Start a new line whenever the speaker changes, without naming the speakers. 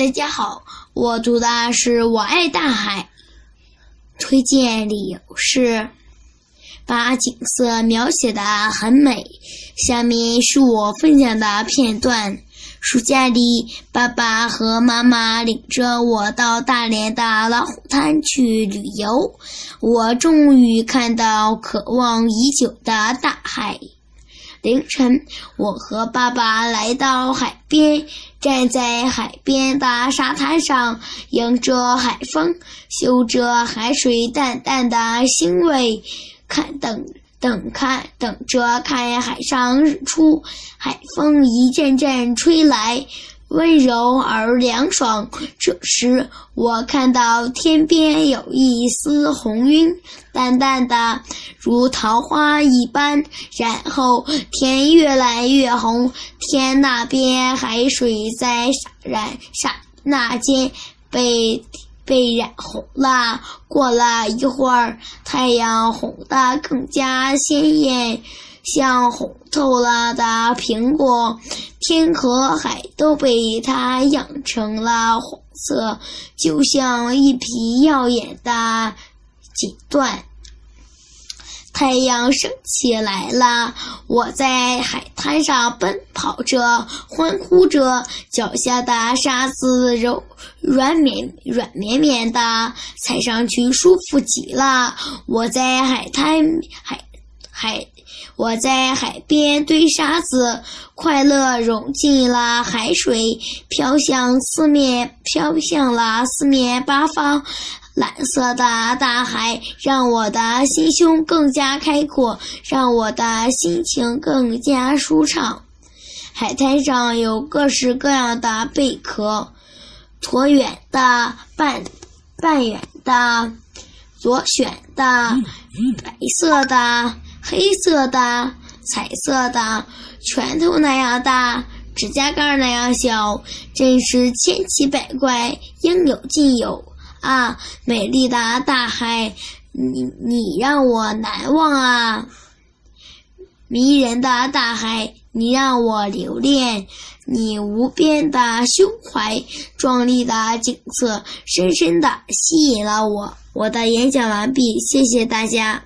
大家好，我读的是《我爱大海》，推荐理由是把景色描写的很美。下面是我分享的片段：暑假里，爸爸和妈妈领着我到大连的老虎滩去旅游，我终于看到渴望已久的大海。凌晨，我和爸爸来到海边，站在海边的沙滩上，迎着海风，嗅着海水淡淡的腥味，看等等看等着看海上日出。海风一阵阵吹来。温柔而凉爽。这时，我看到天边有一丝红晕，淡淡的如桃花一般。然后天越来越红，天那边海水在染刹那间被被染红了。过了一会儿，太阳红得更加鲜艳。像红透了的苹果，天和海都被它养成了黄色，就像一匹耀眼的锦缎。太阳升起来了，我在海滩上奔跑着，欢呼着，脚下的沙子柔软绵软绵绵的，踩上去舒服极了。我在海滩海。海，我在海边堆沙子，快乐融进了海水，飘向四面，飘向了四面八方。蓝色的大海让我的心胸更加开阔，让我的心情更加舒畅。海滩上有各式各样的贝壳，椭圆的、半半圆的、左旋的、白色的。黑色的、彩色的、拳头那样大、指甲盖那样小，真是千奇百怪，应有尽有啊！美丽的大海，你你让我难忘啊！迷人的大海，你让我留恋。你无边的胸怀，壮丽的景色，深深的吸引了我。我的演讲完毕，谢谢大家。